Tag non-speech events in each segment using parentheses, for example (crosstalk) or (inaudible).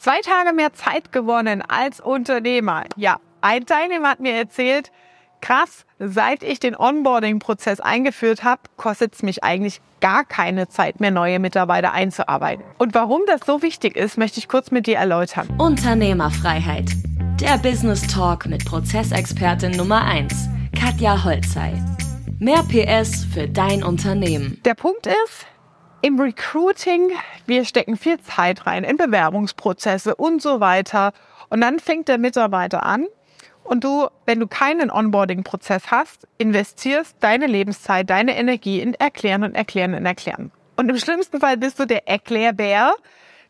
Zwei Tage mehr Zeit gewonnen als Unternehmer. Ja, ein Teilnehmer hat mir erzählt, krass, seit ich den Onboarding-Prozess eingeführt habe, kostet es mich eigentlich gar keine Zeit mehr, neue Mitarbeiter einzuarbeiten. Und warum das so wichtig ist, möchte ich kurz mit dir erläutern. Unternehmerfreiheit. Der Business Talk mit Prozessexpertin Nummer 1, Katja Holzei. Mehr PS für dein Unternehmen. Der Punkt ist, im Recruiting, wir stecken viel Zeit rein in Bewerbungsprozesse und so weiter. Und dann fängt der Mitarbeiter an und du, wenn du keinen Onboarding-Prozess hast, investierst deine Lebenszeit, deine Energie in Erklären und Erklären und Erklären. Und im schlimmsten Fall bist du der Erklärbär,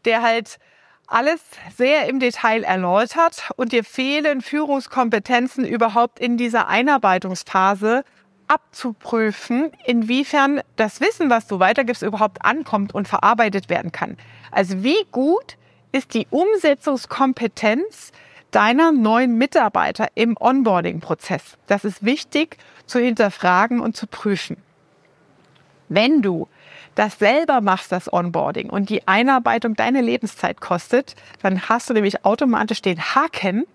der halt alles sehr im Detail erläutert und dir fehlen Führungskompetenzen überhaupt in dieser Einarbeitungsphase abzuprüfen, inwiefern das Wissen, was du weitergibst, überhaupt ankommt und verarbeitet werden kann. Also wie gut ist die Umsetzungskompetenz deiner neuen Mitarbeiter im Onboarding-Prozess? Das ist wichtig zu hinterfragen und zu prüfen. Wenn du das selber machst, das Onboarding und die Einarbeitung deine Lebenszeit kostet, dann hast du nämlich automatisch den Haken,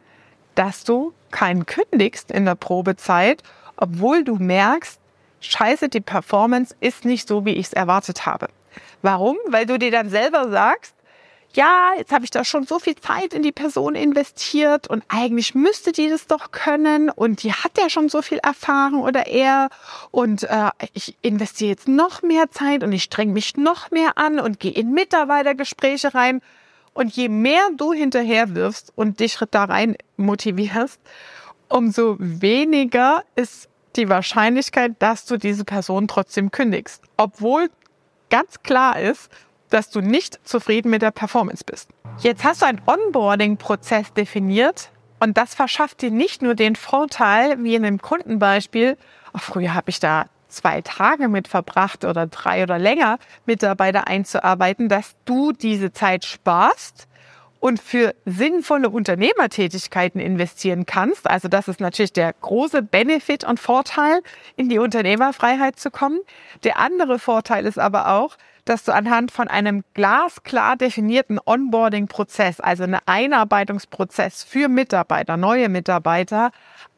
dass du keinen kündigst in der Probezeit obwohl du merkst, scheiße, die Performance ist nicht so, wie ich es erwartet habe. Warum? Weil du dir dann selber sagst, ja, jetzt habe ich da schon so viel Zeit in die Person investiert und eigentlich müsste die das doch können und die hat ja schon so viel Erfahrung oder er und äh, ich investiere jetzt noch mehr Zeit und ich streng mich noch mehr an und gehe in Mitarbeitergespräche rein und je mehr du hinterher wirfst und dich da rein motivierst, umso weniger ist die Wahrscheinlichkeit, dass du diese Person trotzdem kündigst. Obwohl ganz klar ist, dass du nicht zufrieden mit der Performance bist. Jetzt hast du einen Onboarding-Prozess definiert und das verschafft dir nicht nur den Vorteil, wie in einem Kundenbeispiel, oh, früher habe ich da zwei Tage mit verbracht oder drei oder länger Mitarbeiter einzuarbeiten, dass du diese Zeit sparst, und für sinnvolle Unternehmertätigkeiten investieren kannst. Also das ist natürlich der große Benefit und Vorteil, in die Unternehmerfreiheit zu kommen. Der andere Vorteil ist aber auch, dass du anhand von einem glasklar definierten Onboarding-Prozess, also einen Einarbeitungsprozess für Mitarbeiter, neue Mitarbeiter,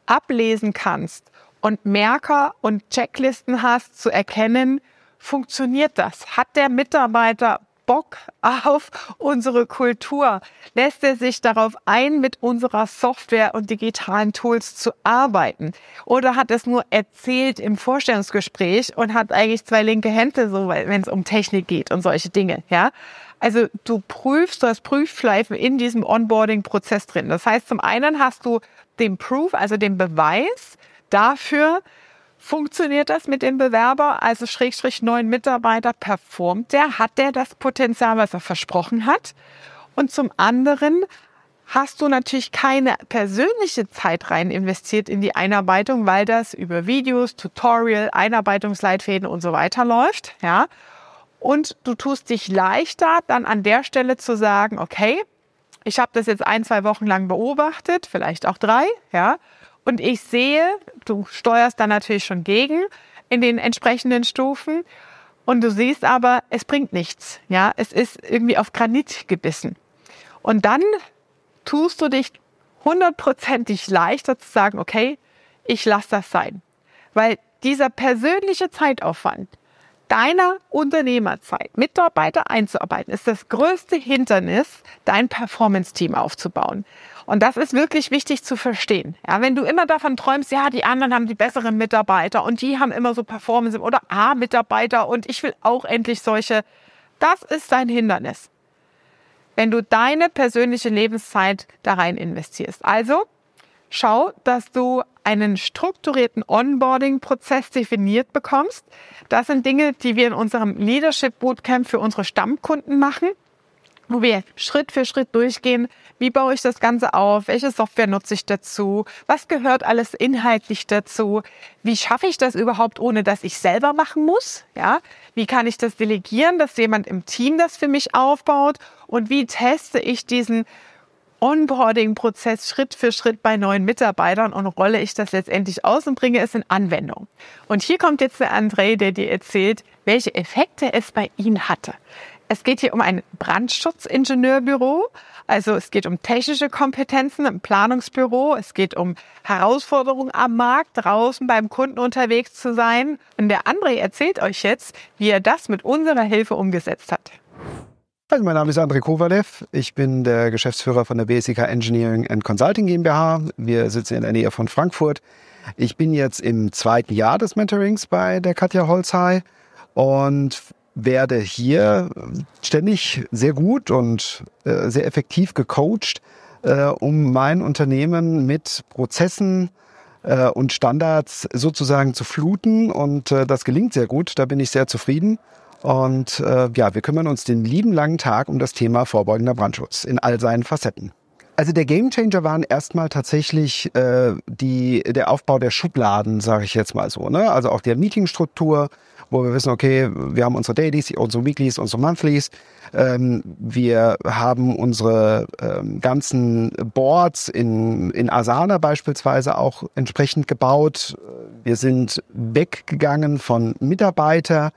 ablesen kannst und Merker und Checklisten hast zu erkennen, funktioniert das? Hat der Mitarbeiter Bock auf unsere Kultur? Lässt er sich darauf ein, mit unserer Software und digitalen Tools zu arbeiten? Oder hat es nur erzählt im Vorstellungsgespräch und hat eigentlich zwei linke Hände, so, wenn es um Technik geht und solche Dinge, ja? Also du prüfst, du hast Prüfschleifen in diesem Onboarding-Prozess drin. Das heißt, zum einen hast du den Proof, also den Beweis dafür, Funktioniert das mit dem Bewerber, also Schrägstrich neuen Mitarbeiter, performt der? Hat der das Potenzial, was er versprochen hat? Und zum anderen hast du natürlich keine persönliche Zeit rein investiert in die Einarbeitung, weil das über Videos, Tutorial, Einarbeitungsleitfäden und so weiter läuft, ja. Und du tust dich leichter, dann an der Stelle zu sagen, okay, ich habe das jetzt ein, zwei Wochen lang beobachtet, vielleicht auch drei, ja. Und ich sehe, du steuerst da natürlich schon gegen in den entsprechenden Stufen. Und du siehst aber, es bringt nichts. Ja, es ist irgendwie auf Granit gebissen. Und dann tust du dich hundertprozentig leichter zu sagen, okay, ich lasse das sein. Weil dieser persönliche Zeitaufwand deiner Unternehmerzeit, Mitarbeiter einzuarbeiten, ist das größte Hindernis, dein Performance-Team aufzubauen. Und das ist wirklich wichtig zu verstehen. Ja, wenn du immer davon träumst, ja, die anderen haben die besseren Mitarbeiter und die haben immer so Performance oder A-Mitarbeiter und ich will auch endlich solche. Das ist dein Hindernis. Wenn du deine persönliche Lebenszeit da rein investierst. Also, schau, dass du einen strukturierten Onboarding-Prozess definiert bekommst. Das sind Dinge, die wir in unserem Leadership Bootcamp für unsere Stammkunden machen wo wir Schritt für Schritt durchgehen, wie baue ich das Ganze auf, welche Software nutze ich dazu, was gehört alles inhaltlich dazu, wie schaffe ich das überhaupt, ohne dass ich selber machen muss, ja, wie kann ich das delegieren, dass jemand im Team das für mich aufbaut? Und wie teste ich diesen Onboarding-Prozess Schritt für Schritt bei neuen Mitarbeitern und rolle ich das letztendlich aus und bringe es in Anwendung. Und hier kommt jetzt der André, der dir erzählt, welche Effekte es bei ihm hatte. Es geht hier um ein Brandschutzingenieurbüro, Also es geht um technische Kompetenzen im Planungsbüro, es geht um Herausforderungen am Markt, draußen beim Kunden unterwegs zu sein. Und der André erzählt euch jetzt, wie er das mit unserer Hilfe umgesetzt hat. Also mein Name ist André Kovalev. Ich bin der Geschäftsführer von der BSIK Engineering and Consulting GmbH. Wir sitzen in der Nähe von Frankfurt. Ich bin jetzt im zweiten Jahr des Mentorings bei der Katja Holzhey und werde hier ständig sehr gut und äh, sehr effektiv gecoacht, äh, um mein Unternehmen mit Prozessen äh, und Standards sozusagen zu fluten. Und äh, das gelingt sehr gut. Da bin ich sehr zufrieden. Und äh, ja, wir kümmern uns den lieben langen Tag um das Thema vorbeugender Brandschutz in all seinen Facetten. Also der Gamechanger waren erstmal tatsächlich äh, die, der Aufbau der Schubladen, sage ich jetzt mal so. Ne? Also auch der Meetingstruktur, wo wir wissen, okay, wir haben unsere Dailies, unsere Weeklies, unsere Monthlies. Ähm, wir haben unsere ähm, ganzen Boards in, in Asana beispielsweise auch entsprechend gebaut. Wir sind weggegangen von Mitarbeiter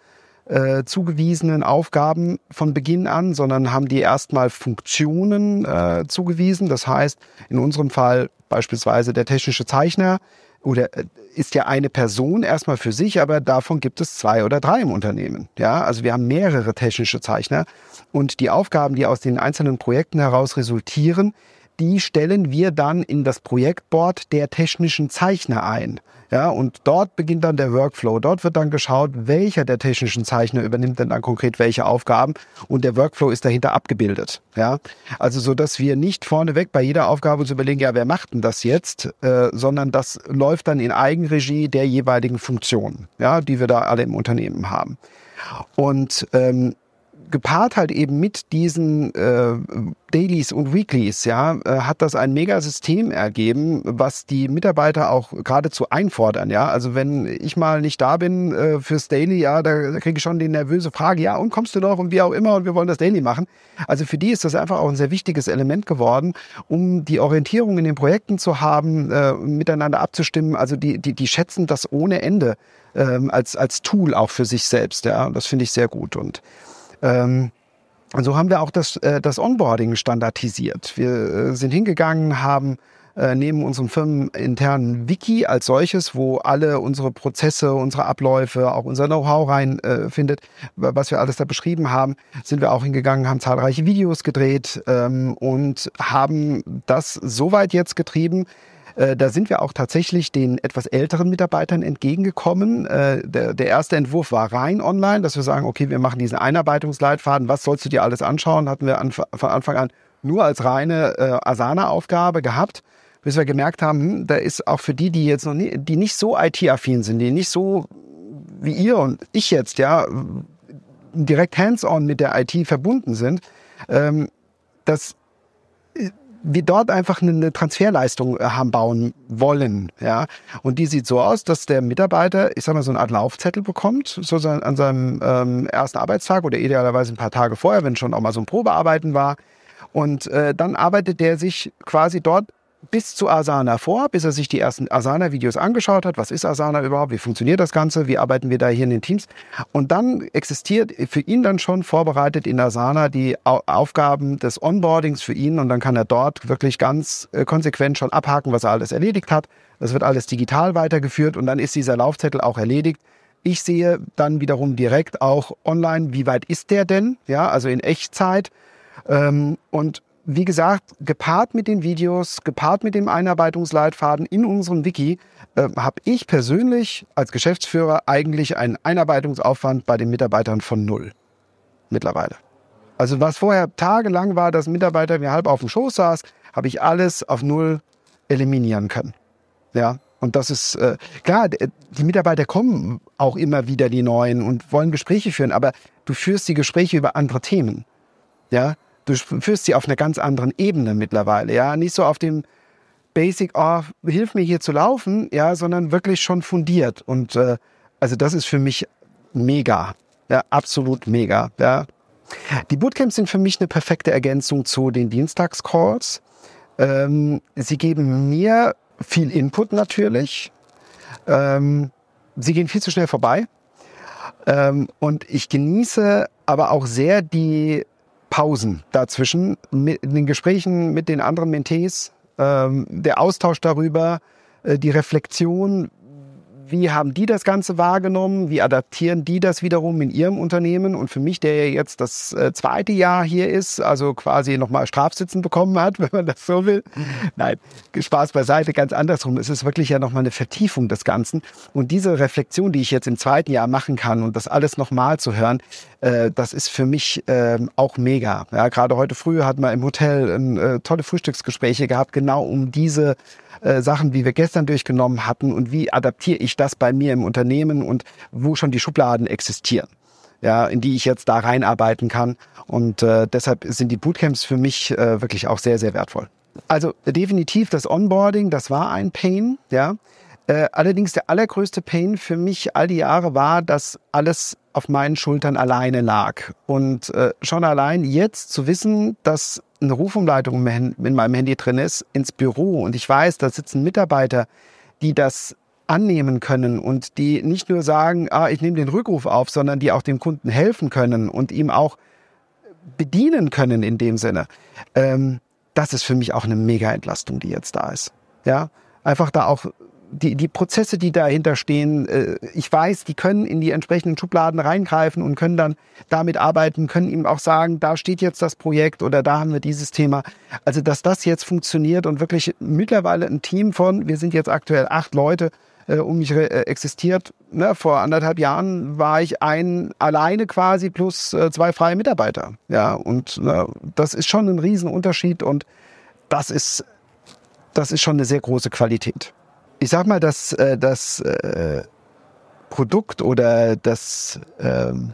äh, zugewiesenen Aufgaben von Beginn an, sondern haben die erstmal Funktionen äh, zugewiesen. Das heißt, in unserem Fall beispielsweise der technische Zeichner oder äh, ist ja eine Person erstmal für sich, aber davon gibt es zwei oder drei im Unternehmen. Ja, also wir haben mehrere technische Zeichner und die Aufgaben, die aus den einzelnen Projekten heraus resultieren, die stellen wir dann in das Projektboard der technischen Zeichner ein. Ja, und dort beginnt dann der Workflow. Dort wird dann geschaut, welcher der technischen Zeichner übernimmt denn dann konkret welche Aufgaben und der Workflow ist dahinter abgebildet. Ja, also so, dass wir nicht vorneweg bei jeder Aufgabe uns überlegen, ja, wer macht denn das jetzt, äh, sondern das läuft dann in Eigenregie der jeweiligen Funktionen, ja, die wir da alle im Unternehmen haben. Und ähm, gepaart halt eben mit diesen äh, Dailies und Weeklies, ja, äh, hat das ein Megasystem ergeben, was die Mitarbeiter auch geradezu einfordern, ja. Also wenn ich mal nicht da bin äh, fürs Daily, ja, da, da kriege ich schon die nervöse Frage, ja, und kommst du noch und wie auch immer und wir wollen das Daily machen. Also für die ist das einfach auch ein sehr wichtiges Element geworden, um die Orientierung in den Projekten zu haben, äh, miteinander abzustimmen. Also die, die, die schätzen das ohne Ende ähm, als, als Tool auch für sich selbst, ja. Und das finde ich sehr gut und ähm, und so haben wir auch das, äh, das Onboarding standardisiert. Wir äh, sind hingegangen, haben äh, neben unserem firmeninternen Wiki als solches, wo alle unsere Prozesse, unsere Abläufe, auch unser Know-how rein äh, was wir alles da beschrieben haben, sind wir auch hingegangen, haben zahlreiche Videos gedreht ähm, und haben das so weit jetzt getrieben, äh, da sind wir auch tatsächlich den etwas älteren Mitarbeitern entgegengekommen. Äh, der, der erste Entwurf war rein online, dass wir sagen, okay, wir machen diesen Einarbeitungsleitfaden. Was sollst du dir alles anschauen? Hatten wir an, von Anfang an nur als reine äh, Asana-Aufgabe gehabt bis wir gemerkt haben, hm, da ist auch für die, die jetzt noch nie, die nicht so IT-affin sind, die nicht so wie ihr und ich jetzt, ja, direkt hands-on mit der IT verbunden sind, ähm, dass wir dort einfach eine Transferleistung äh, haben bauen wollen, ja. Und die sieht so aus, dass der Mitarbeiter, ich sag mal, so eine Art Laufzettel bekommt, so an seinem ähm, ersten Arbeitstag oder idealerweise ein paar Tage vorher, wenn schon auch mal so ein Probearbeiten war. Und äh, dann arbeitet der sich quasi dort bis zu Asana vor, bis er sich die ersten Asana-Videos angeschaut hat. Was ist Asana überhaupt? Wie funktioniert das Ganze? Wie arbeiten wir da hier in den Teams? Und dann existiert für ihn dann schon vorbereitet in Asana die Aufgaben des Onboardings für ihn und dann kann er dort wirklich ganz äh, konsequent schon abhaken, was er alles erledigt hat. Das wird alles digital weitergeführt und dann ist dieser Laufzettel auch erledigt. Ich sehe dann wiederum direkt auch online, wie weit ist der denn? Ja, also in Echtzeit. Ähm, und wie gesagt, gepaart mit den Videos, gepaart mit dem Einarbeitungsleitfaden in unserem Wiki, äh, habe ich persönlich als Geschäftsführer eigentlich einen Einarbeitungsaufwand bei den Mitarbeitern von null mittlerweile. Also was vorher tagelang war, dass ein Mitarbeiter mir halb auf dem Schoß saß, habe ich alles auf null eliminieren können. Ja, und das ist äh, klar, die Mitarbeiter kommen auch immer wieder die neuen und wollen Gespräche führen, aber du führst die Gespräche über andere Themen. Ja, Du führst sie auf einer ganz anderen Ebene mittlerweile, ja. Nicht so auf dem Basic, oh, hilf mir hier zu laufen, ja, sondern wirklich schon fundiert. Und äh, also das ist für mich mega, ja, absolut mega, ja. Die Bootcamps sind für mich eine perfekte Ergänzung zu den Dienstagscalls. Ähm, sie geben mir viel Input natürlich. Ähm, sie gehen viel zu schnell vorbei. Ähm, und ich genieße aber auch sehr die Pausen dazwischen, mit den Gesprächen mit den anderen Mentees, ähm, der Austausch darüber, äh, die Reflexion, wie haben die das Ganze wahrgenommen? Wie adaptieren die das wiederum in ihrem Unternehmen? Und für mich, der ja jetzt das äh, zweite Jahr hier ist, also quasi nochmal Strafsitzen bekommen hat, (laughs) wenn man das so will. Nein, Spaß beiseite, ganz andersrum. Es ist wirklich ja nochmal eine Vertiefung des Ganzen. Und diese Reflexion, die ich jetzt im zweiten Jahr machen kann und das alles nochmal zu hören, äh, das ist für mich äh, auch mega. Ja, gerade heute früh hat man im Hotel äh, tolle Frühstücksgespräche gehabt, genau um diese äh, Sachen, wie wir gestern durchgenommen hatten und wie adaptiere ich das bei mir im Unternehmen und wo schon die Schubladen existieren ja, in die ich jetzt da reinarbeiten kann. Und äh, deshalb sind die Bootcamps für mich äh, wirklich auch sehr, sehr wertvoll. Also definitiv das Onboarding, das war ein Pain, ja. Äh, allerdings der allergrößte Pain für mich all die Jahre war, dass alles auf meinen Schultern alleine lag. Und äh, schon allein jetzt zu wissen, dass eine Rufumleitung in meinem Handy drin ist, ins Büro und ich weiß, da sitzen Mitarbeiter, die das annehmen können und die nicht nur sagen, ah, ich nehme den Rückruf auf, sondern die auch dem Kunden helfen können und ihm auch bedienen können in dem Sinne. Ähm, das ist für mich auch eine mega Entlastung, die jetzt da ist. Ja, einfach da auch die, die Prozesse, die dahinter stehen, äh, ich weiß, die können in die entsprechenden Schubladen reingreifen und können dann damit arbeiten, können ihm auch sagen, da steht jetzt das Projekt oder da haben wir dieses Thema. Also, dass das jetzt funktioniert und wirklich mittlerweile ein Team von, wir sind jetzt aktuell acht Leute, äh, um mich äh, existiert. Ne, vor anderthalb Jahren war ich ein alleine quasi plus äh, zwei freie Mitarbeiter. Ja, und äh, das ist schon ein Riesenunterschied und das ist, das ist schon eine sehr große Qualität ich sag mal, dass äh, das äh, Produkt oder das ähm,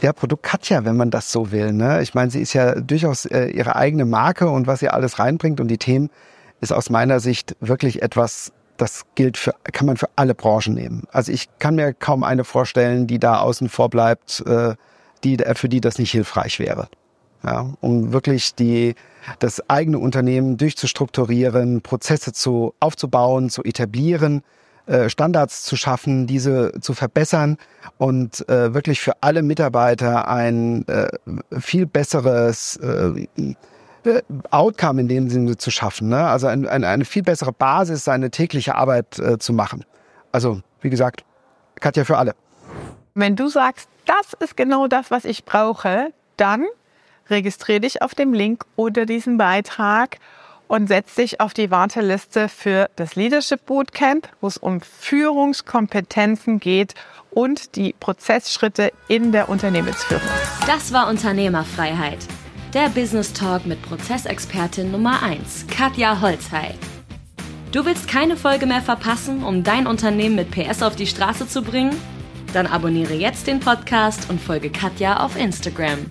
ja, Produkt Katja, wenn man das so will. Ne? Ich meine, sie ist ja durchaus äh, ihre eigene Marke und was sie alles reinbringt und die Themen ist aus meiner Sicht wirklich etwas, das gilt für, kann man für alle Branchen nehmen. Also ich kann mir kaum eine vorstellen, die da außen vor bleibt, äh, die, für die das nicht hilfreich wäre ja, um wirklich die, das eigene Unternehmen durchzustrukturieren, Prozesse zu, aufzubauen, zu etablieren, äh, Standards zu schaffen, diese zu verbessern und äh, wirklich für alle Mitarbeiter ein äh, viel besseres Outcome in dem Sinne zu schaffen. Ne? Also ein, ein, eine viel bessere Basis, seine tägliche Arbeit zu machen. Also, wie gesagt, Katja für alle. Wenn du sagst, das ist genau das, was ich brauche, dann registriere dich auf dem Link unter diesem Beitrag und setz dich auf die Warteliste für das Leadership Bootcamp, wo es um Führungskompetenzen geht und die Prozessschritte in der Unternehmensführung. Das war Unternehmerfreiheit. Der Business Talk mit Prozessexpertin Nummer 1, Katja Holzhey. Du willst keine Folge mehr verpassen, um dein Unternehmen mit PS auf die Straße zu bringen? Dann abonniere jetzt den Podcast und folge Katja auf Instagram.